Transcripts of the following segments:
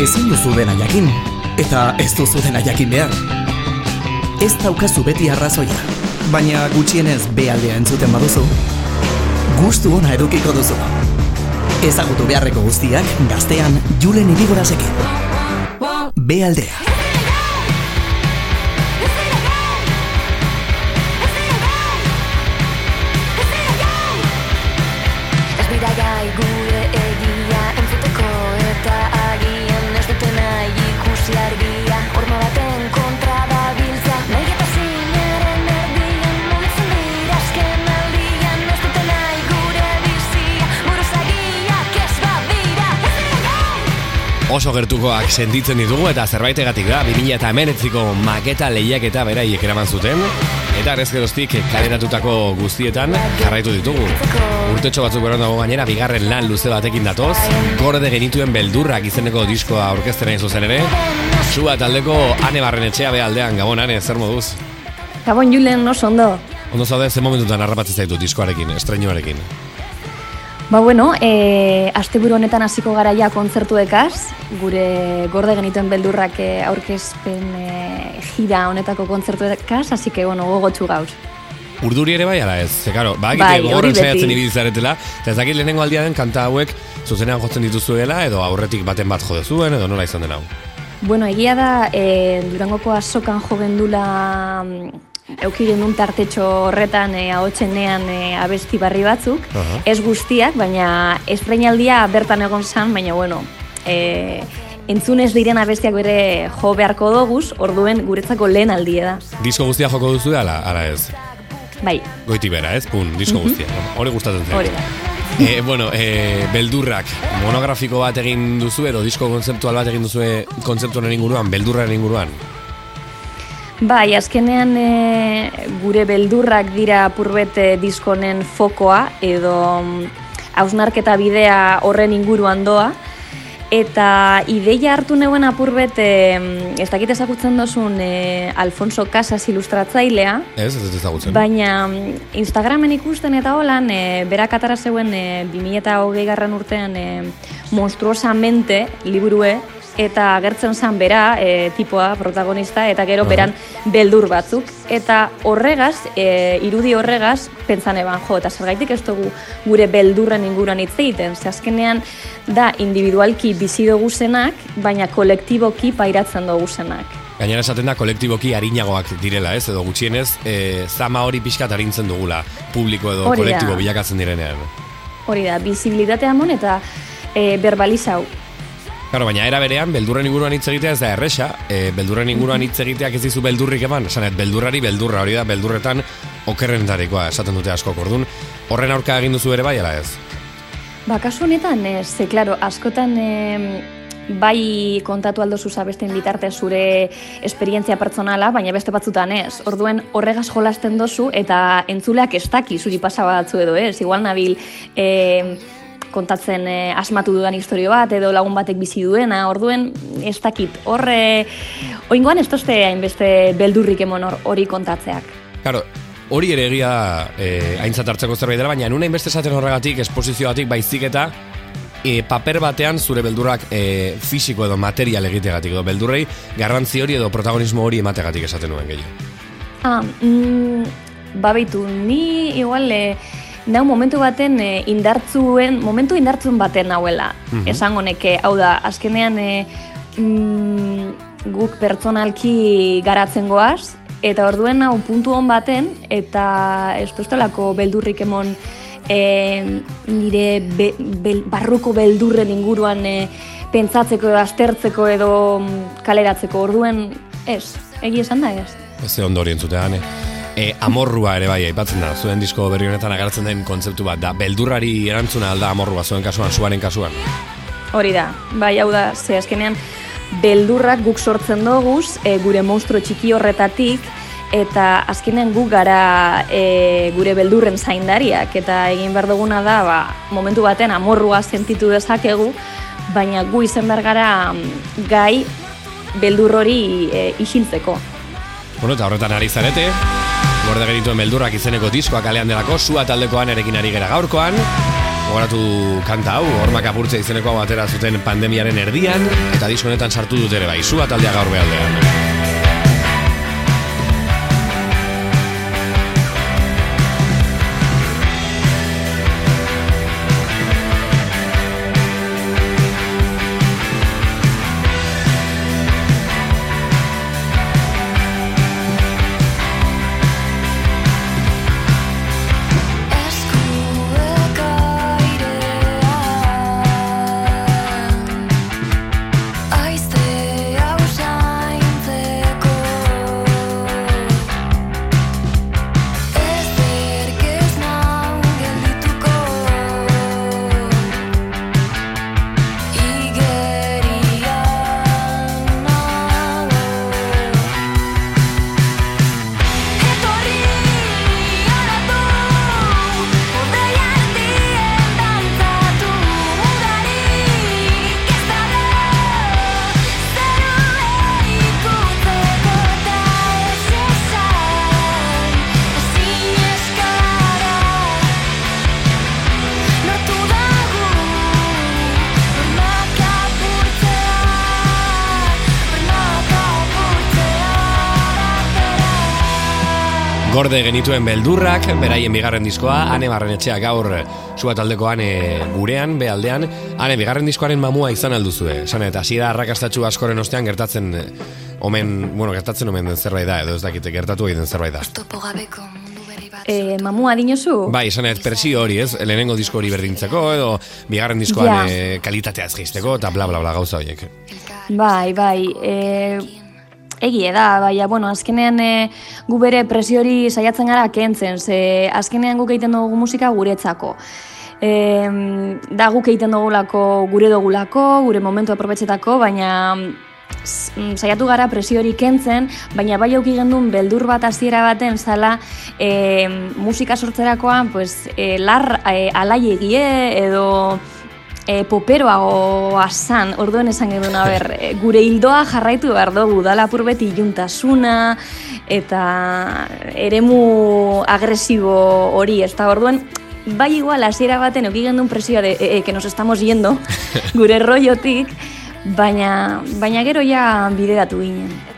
Ezin duzu dena jakin, eta ez duzu dena jakin behar. Ez daukazu beti arrazoia, baina gutxienez bealdea entzuten baduzu, gustu ona edukiko duzu. Ezagutu beharreko guztiak gaztean Julen Irigorazekin. Bealdea. Oso gertukoak sentitzen ditugu eta zerbaitegatik da 2000 eta emenetziko maketa lehiak eta beraiek eraman zuten eta arezkeroztik kaleratutako guztietan jarraitu ditugu. Urtetxo batzuk beron dago gainera bigarren lan luze batekin datoz, gorde genituen beldurrak izeneko diskoa aurkezten egin zuzen ere, Sua taldeko ane barren etxea behaldean, gabon ane, zer moduz? Gabon Julen oso ondo. Ondo zaude, ze momentutan harrapatzen zaitu diskoarekin, estreinuarekin. Ba bueno, e, asteburu honetan hasiko gara ja kontzertuekaz, gure gorde genituen beldurrak e, aurkezpen e, gira honetako kontzertuekaz, así que bueno, gogotsu gauz. Urduri ere bai ala ez, ze karo, ba, Bai, gogorren saiatzen ibili zaretela, eta ez dakit lehenengo aldia den kanta hauek zuzenean jotzen dituzuela, edo aurretik baten bat jode zuen, edo nola izan den hau. Bueno, egia da, e, Durangoko azokan jo gendula mm, eukiren un tartetxo horretan e, ahotsenean e, abesti barri batzuk, Aha. ez guztiak, baina estreinaldia bertan egon zan, baina bueno, e, entzunez diren abestiak bere jo beharko doguz, orduen guretzako lehen aldie da. Disko guztia joko duzu ala, ala ez? Bai, Goiti bera, ez? Pun, disko guztia. Hori gustatzen zen. hori da. E, bueno, e, beldurrak, monografiko bat egin duzu edo disko kontzeptual bat egin duzu kontzeptu honen inguruan, beldurraren inguruan. Bai, azkenean e, gure beldurrak dira apurbet e, diskonen fokoa edo mm, hausnarketa bidea horren inguruan doa. Eta ideia hartu neuen apurbet, e, ez dakit ezagutzen dozun e, Alfonso Casas ilustratzailea, Ez, ez ez ezagutzen. Baina mm, Instagramen ikusten eta holan, e, berak atara zeuen e, 2008 garran urtean e, monstruosamente liburue, eta agertzen zen bera, e, tipoa, protagonista, eta gero beran beldur batzuk. Eta horregaz, e, irudi horregaz, pentsan eban, jo, eta zergaitik ez dugu gure beldurren inguruan hitz egiten. Ze azkenean da individualki bizi dugu zenak, baina kolektiboki pairatzen dugu zenak. Gainera esaten da kolektiboki arinagoak direla, ez? Edo gutxienez, e, zama hori pixkat arintzen dugula, publiko edo kolektibo bilakatzen direnean. Hori da, bizibilitatea mon eta e, verbalizau. Claro, baina era berean, beldurren inguruan hitz egitea ez da erresa, e, beldurren inguruan hitz egiteak ez dizu beldurrik eman, esanet, beldurrari beldurra, hori da, beldurretan okerrenetarikoa, esaten dute asko ordun. Horren aurka egin duzu ere bai, ala ez? Ba, kasu honetan, ez, ze, klaro, askotan em, bai kontatu aldo zuzabesten bitarte zure esperientzia pertsonala, baina beste batzutan ez. Orduen horregaz jolasten dozu eta entzuleak ez daki zuri pasa batzu edo ez. Igual nabil em, kontatzen eh, asmatu dudan historio bat edo lagun batek bizi duena, orduen ez dakit. Horre, oingoan ez tozte hainbeste beldurrik emon hor- hori kontatzeak. Claro, hori ere egia e, aintzat hartzeko zerbait dela, baina nuna inbeste esaten horregatik, esposizioatik baizik eta e, paper batean zure beldurrak e, fisiko edo material egitegatik edo beldurrei garrantzi hori edo protagonismo hori emategatik esaten nuen gehiago. Ah, mm, babeitu, ni igual e, nau momentu baten e, indartzuen, momentu indartzuen baten nauela. Esango neke, hau da, azkenean e, mm, guk pertsonalki garatzen goaz, eta orduen hau puntu hon baten, eta ez duztelako beldurrik emon e, nire be, bel- barruko beldurren inguruan e, pentsatzeko edo aztertzeko edo mm, kaleratzeko orduen ez, egi esan da ez. Ez ze ondo hori entzutean, eh? E, amorrua ere bai, aipatzen da, zuen disko berri honetan agertzen den kontzeptu bat da, beldurrari erantzuna alda amorrua zuen kasuan, zuaren kasuan. Hori da, bai hau da, ze azkenean beldurrak guk sortzen doguz, e, gure monstruo txiki horretatik, eta azkenean guk gara e, gure beldurren zaindariak, eta egin behar duguna da, ba, momentu baten amorrua sentitu dezakegu, baina gu izen behar gara mm, gai beldur hori e, isiltzeko. Bueno, eta horretan ari zarete, gorde genituen beldurrak izeneko diskoak kalean delako, sua taldekoan erekin ari gera gaurkoan, Gogoratu kanta hau, hormak apurtze izeneko hau atera zuten pandemiaren erdian, eta disko honetan sartu dut ere bai, sua taldea gaur behaldean. Gorde genituen beldurrak, beraien bigarren diskoa, ane barrenetxea gaur sua taldeko ane gurean, behaldean, ane bigarren diskoaren mamua izan alduzue. Esan eta hasiera arrakastatxu askoren ostean gertatzen omen, bueno, gertatzen omen den zerbait da, edo ez dakite, gertatu egiten zerbait da. E, mamua dinozu? Bai, esan ez presio hori, ez? Lehenengo disko hori berdintzeko, edo bigarren diskoan eh, kalitatea ez eta bla, bla, bla, gauza horiek. Bai, bai, e, egie da, baina, bueno, azkenean e, gu bere presio hori saiatzen gara kentzen, ze azkenean guk egiten dugu musika guretzako. E, da guk egiten dugulako gure dugulako, gure momentu aprobetxetako, baina mm, saiatu gara presio hori kentzen, baina bai auki gendun beldur bat hasiera baten zala e, musika sortzerakoan pues, e, lar e, alaiegie edo e, poperoago asan, orduen esan genuen, a ber, e, gure hildoa jarraitu behar dugu, dala apur beti iluntasuna, eta eremu agresibo hori, ez da orduen, bai igual, hasiera baten euki gendun presioa de, e, e, que nos estamos yendo, gure rollotik, baina, baina gero ja bideratu ginen.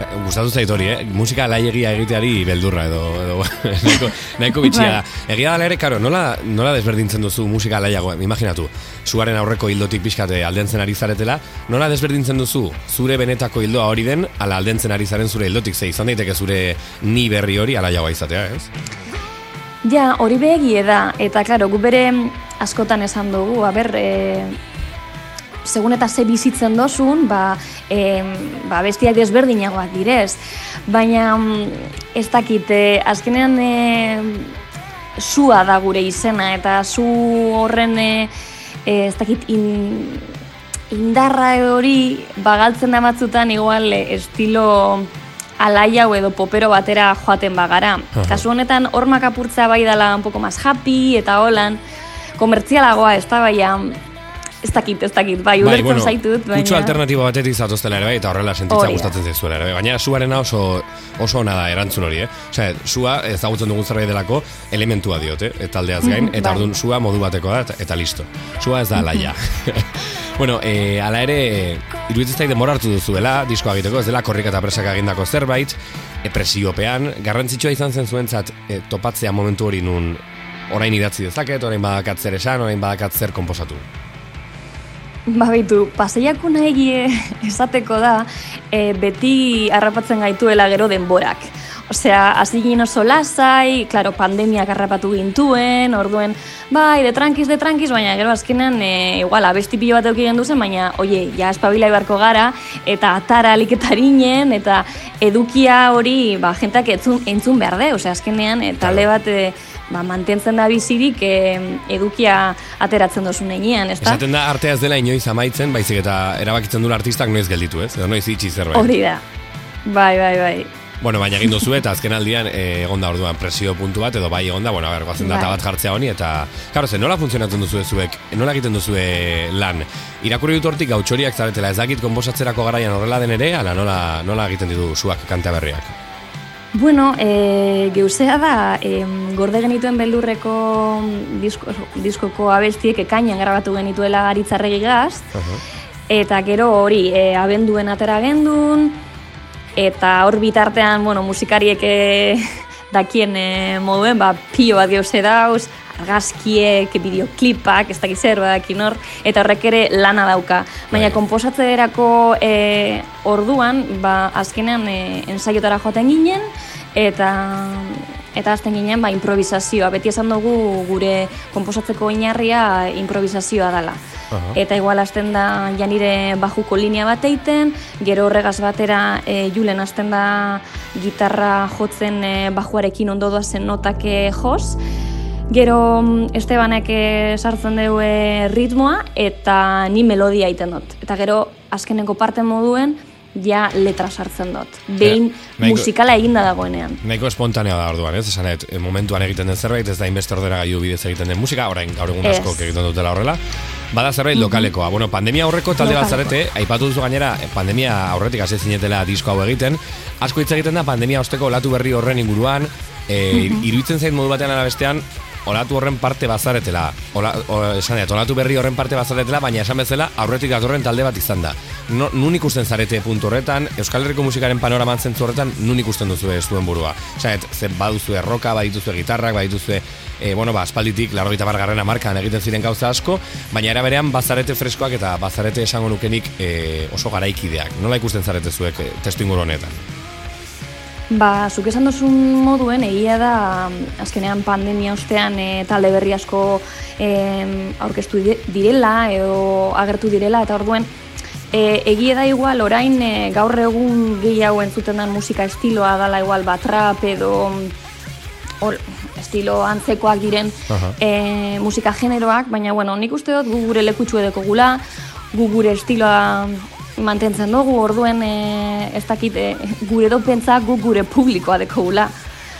Eh, Gustatu zait hori, eh? Musika laiegia egiteari beldurra edo, edo nahiko, nahiko bitxia da. Egia da ere, karo, nola, nola desberdintzen duzu musika laiagoa? Imaginatu, zuaren aurreko hildotik pixkate aldentzen ari zaretela, nola desberdintzen duzu zure benetako hildoa hori den, ala aldentzen ari zaren zure hildotik, ze izan daiteke zure ni berri hori alaiagoa izatea, ez? Ja, hori behegie da, eta klaro, gu bere askotan esan dugu, a ber, e, segun eta ze bizitzen dozun, ba, e, ba bestiak desberdinagoak direz. Baina mm, ez dakit, e, azkenean e, sua da gure izena, eta zu horren e, ez dakit in, indarra hori bagaltzen da batzutan igual estilo alaiau edo popero batera joaten bagara. Kasu honetan hormak apurtzea bai dela un poco más happy eta holan komertzialagoa ez da baina ez dakit, ez dakit, bai, ulertzen zaitut, baina... Kutsu alternatibo batetik zatoztela ere bai, eta horrela sentitza gustatzen zaizuela ere bai. Baina suarena oso, oso ona da erantzun hori, eh? Osea, sua ezagutzen dugun zerbait delako elementua diote, eta aldeaz gain, eta bai. orduan sua modu bateko da, eta, listo. Sua ez da alaia. bueno, e, ala ere, iruditzen zait demora hartu duzuela, diskoa egiteko, ez dela korrika eta presak egindako zerbait, e, presiopean, garrantzitsua izan zen zuentzat e, topatzea momentu hori nun orain idatzi dezaket, orain badakat zer esan, orain badakat zer komposatu. Ba, baitu, paseiako nahi esateko da, e, beti harrapatzen gaituela gero denborak. Osea, hasi ginen oso lasai, claro, pandemiak harrapatu gintuen, orduen, bai, de tranquiz, de tranquiz, baina gero azkenean, e, igual, abesti pilo bat eukigen duzen, baina, oie, ja espabila ibarko gara, eta atara aliketarinen, eta edukia hori, ba, jentak entzun, entzun behar de, osea, azkenean, e, talde bat, e, ba, mantentzen da bizirik e, edukia ateratzen dozu negian, ezta? Esaten da artea ez dela inoiz amaitzen, baizik eta erabakitzen duen artistak noiz gelditu, ez? Edo noiz itxi zerbait. Hori da. Bai, bai, bai. Bueno, baina egin duzu eta azken aldian eh, egonda orduan presio puntu bat edo bai egonda, bueno, a ber, goazen data Bai. bat jartzea honi eta claro, ze nola funtzionatzen duzu zuek? Nola egiten duzu lan? Irakurri dut hortik gautxoriak zaretela, ez dakit konposatzerako garaian horrela den ere, ala nola, nola egiten ditu zuak kanta berriak? Bueno, e, geuzea da, e, gorde genituen beldurreko disko, diskoko abestiek ekainan grabatu genituela aritzarregi gaz, eta gero hori, e, abenduen atera gendun, eta hor bitartean, bueno, musikariek e, dakien e, moduen, ba, pio bat geuze dauz, argazkiek, bideoklipak, ez dakiz zer, badakin hor, eta horrek ere lana dauka. Baina Bai. konposatzerako e, orduan, ba, azkenean e, ensaiotara joaten ginen, eta eta azten ginen ba, improvisazioa. Beti esan dugu gure konposatzeko oinarria improvisazioa dela. Aha. Eta igual hasten da ja nire bajuko linea bat eiten, gero horregaz batera e, julen hasten da gitarra jotzen e, bajuarekin ondo doazen notak e, jos, Gero mm, Estebanek eh, sartzen dugu ritmoa eta ni melodia egiten dut. Eta gero azkeneko parte moduen ja letra sartzen dut. Behin nahiko- musikala eginda dagoenean. Nahiko espontanea da orduan, ez? Esan, et, momentuan egiten den zerbait, ez da inbeste ordera gaiu bidez egiten den musika, orain gaur egun asko egiten dutela horrela. Bada zerbait lokalekoa. Bueno, pandemia aurreko talde bat zarete, aipatu duzu gainera, eh, pandemia aurretik hasi zinetela disko hau egiten. Asko hitz egiten da pandemia osteko olatu berri horren inguruan, e, iruditzen zait modu batean ala bestean, olatu horren parte bazaretela. Ola, o, esan dut, olatu berri horren parte bazaretela, baina esan bezala aurretik datorren talde bat izan da. No, nun ikusten zarete puntu horretan, Euskal Herriko musikaren panoraman zentzu horretan, nun ikusten duzu ez duen burua. Esan dut, ze baduzu erroka, badituzue gitarrak, badituzue e, bueno, ba, aspalditik, largoita margarren markan egiten ziren gauza asko, baina era berean bazarete freskoak eta bazarete esango nukenik e, oso garaikideak. Nola ikusten zarete zuek e, testu inguru honetan? Ba, zuk esan duzun moduen, egia da, azkenean pandemia ostean e, talde berri asko e, aurkeztu di- direla edo agertu direla, eta orduen e, egia da igual orain e, gaur egun gehiago entzuten den musika estiloa dala igual ba, trap edo ol, estilo antzekoak diren Aha. e, musika generoak, baina bueno, nik uste dut gu gure lekutsu edekogula, gu gure estiloa mantentzen dugu, orduen e, ez dakit e, gure dopentza gu gure publikoa dekogula.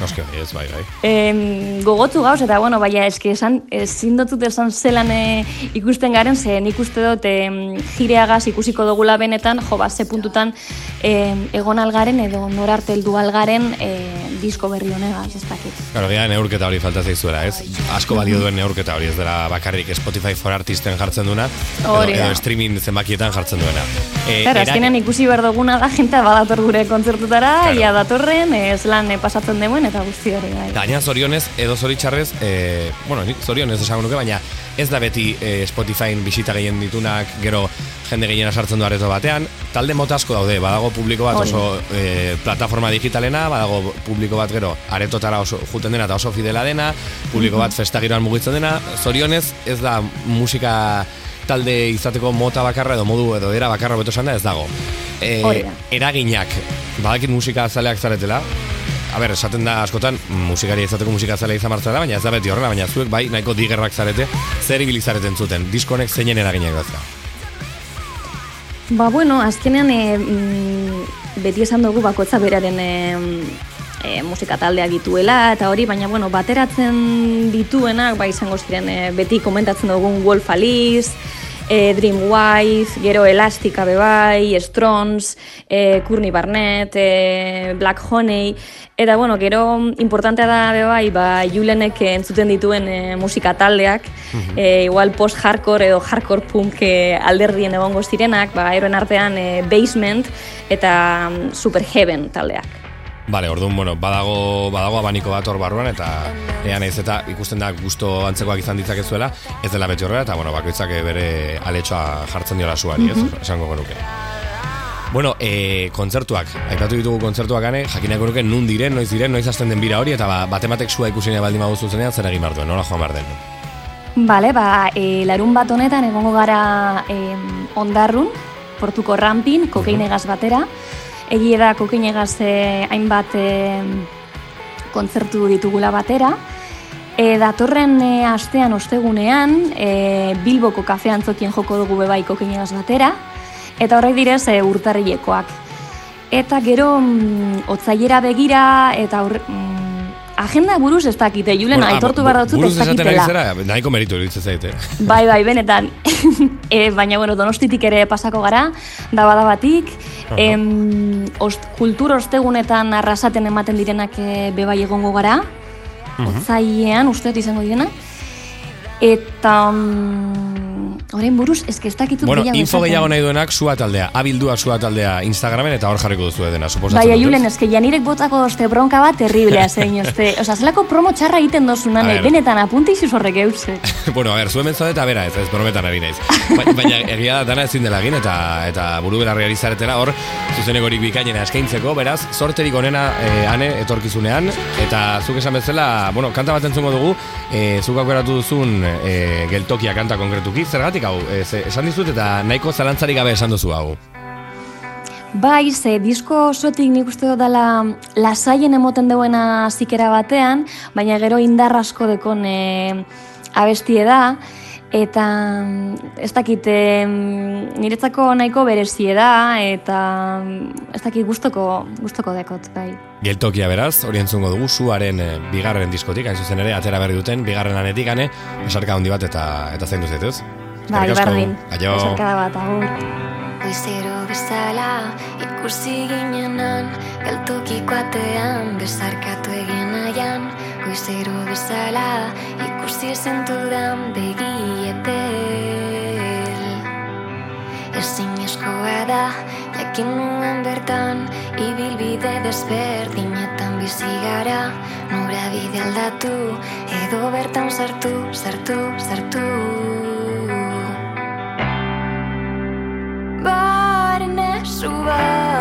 Noske, bai, ez bai, bai. Em, gogotzu gauz, eta bueno, baina eske esan, ezin dutut esan zelan e, ikusten garen, ze nik uste dut em, jireagaz ikusiko dugula benetan, jo, ba, ze puntutan em, egon algaren edo norarte heldu algaren e, disko berri honegaz, ez dakit. Claro, gara neurketa hori falta zaizuela, ez? Asko balio duen neurketa hori, ez dela bakarrik Spotify for Artisten jartzen duena, edo, Hori edo streaming zenbakietan jartzen duena. E, Claro, era- azkenean ikusi behar duguna da, jenta badator gure kontzertutara, Claro. ia datorren, ez lan e, pasatzen demuen, eta guzti hori bai. Eta gaina zorionez, edo zoritxarrez, e, bueno, nik zorionez esango nuke, baina ez da beti e, Spotifyn bisita gehien ditunak, gero jende gehiena sartzen du areto batean, talde mota asko daude, badago publiko bat oso e, plataforma digitalena, badago publiko bat gero aretotara oso juten dena eta oso fidela dena, publiko bat festagiroan mugitzen dena, zorionez ez da musika talde izateko mota bakarra edo modu edo era bakarra beto esan da ez dago. E, Hori da. eraginak, badakit musika azaleak zaretela, A ber, esaten da askotan musikari izateko musika zela izan martzela, baina ez da beti horrela, baina zuek bai nahiko digerrak zarete, zer ibili zareten zuten, diskonek zeinen eraginak dazka. Ba, bueno, azkenean e, mm, beti esan dugu bakotza beraren e, e, musika taldea dituela, eta hori, baina, bueno, bateratzen dituenak, ba, izango ziren, e, beti komentatzen dugun Wolf Alice, e, Dreamwife, gero Elastica bebai, Strons, e, Courtney Barnett, e, Black Honey, eta bueno, gero importantea da bebai, ba, Julenek entzuten dituen e, musika taldeak, e, igual post-hardcore edo hardcore punk e, alderdien egongo zirenak, ba, eroen artean e, Basement eta mm, Super Heaven taldeak. Bale, orduan, bueno, badago, badago abaniko bat hor barruan, eta ea naiz eta ikusten da gusto antzekoak izan ditzakezuela, ez dela beti horrela, eta bueno, bakoitzak bere aletxoa jartzen diola suari, ez, esango genuke. Bueno, e, kontzertuak, aipatu ditugu kontzertuak gane, jakinako nuke nun diren, noiz diren, noiz hasten den bira hori, eta ba, batematek sua ikusi nahi baldin baduzu zenean, zer egin behar duen, nola joan behar den. Bale, ba, e, larun bat honetan egongo gara e, ondarrun, portuko rampin, kokeinegaz batera. Egie da kokeinegaz e, hainbat e, kontzertu ditugula batera. E, datorren e, astean ostegunean, e, Bilboko kafean zokien joko dugu bebai kokeinegaz batera. Eta horrek direz e, urtarrilekoak. Eta gero mm, otzailera begira eta aurre, mm, agenda buruz ez dakite, Julen, Bueno, ah, aitortu behar dut ez Buruz dakitela. zera, nahiko meritu iruditzen zaite. Bai, bai, benetan. e, baina, bueno, donostitik ere pasako gara, da badabatik. Em, ost, kultur ostegunetan arrasaten ematen direnak e, bebai egongo gara. Otzailean, uste dut izango direna. Eta... Mm, orain buruz, eske ez dakitut Bueno, gehiago info gehiago nahi duenak sua taldea, abildua sua taldea Instagramen eta hor jarriko duzu dena, suposatzen Bai, Julen, eske janirek botako oste bronka bat terriblea zein, oste. Osa, zelako promo txarra egiten dozunan, benetan apunti izuz horrek euse. bueno, a ver, zuen mentzua eta bera, ez, ez brometan ari naiz. Ba- Baina egia da dana ezin dela egin eta eta buru belarri zaretela hor zuzenekorik bikainena eskaintzeko, beraz, sorterik onena eh, ane etorkizunean eta zuk esan bezala, bueno, kanta bat entzungo dugu, eh, zuk aukeratu duzun eh, geltokia kanta konkretuki, zergatik hau, eh, ze- esan dizut eta nahiko zalantzarik gabe esan duzu hau. Bai, ze disko osotik nik uste dut dela lasaien emoten duena zikera batean, baina gero indar asko dekon e, abestie da, eta mm, ez dakit e, niretzako nahiko berezie da, eta mm, ez dakit gustoko, gustoko dekot, bai. Geltokia beraz, hori entzungo dugu, zuaren eh, bigarren diskotik, hain zuzen ere, atera berri duten, bigarren lanetik, ane, esarka handi bat eta eta zaindu zaituz. Bai, berdin. Aio. Bat, agur. Goizero bezala ikusi ginenan Galtokiko atean besarkatu egin nahian Goizero bezala ikusi zentudan begietel Ezin eskoa da jakin nuen bertan Ibilbide desberdinetan bizi gara Norabide aldatu edo bertan sartu, sartu, sartu suba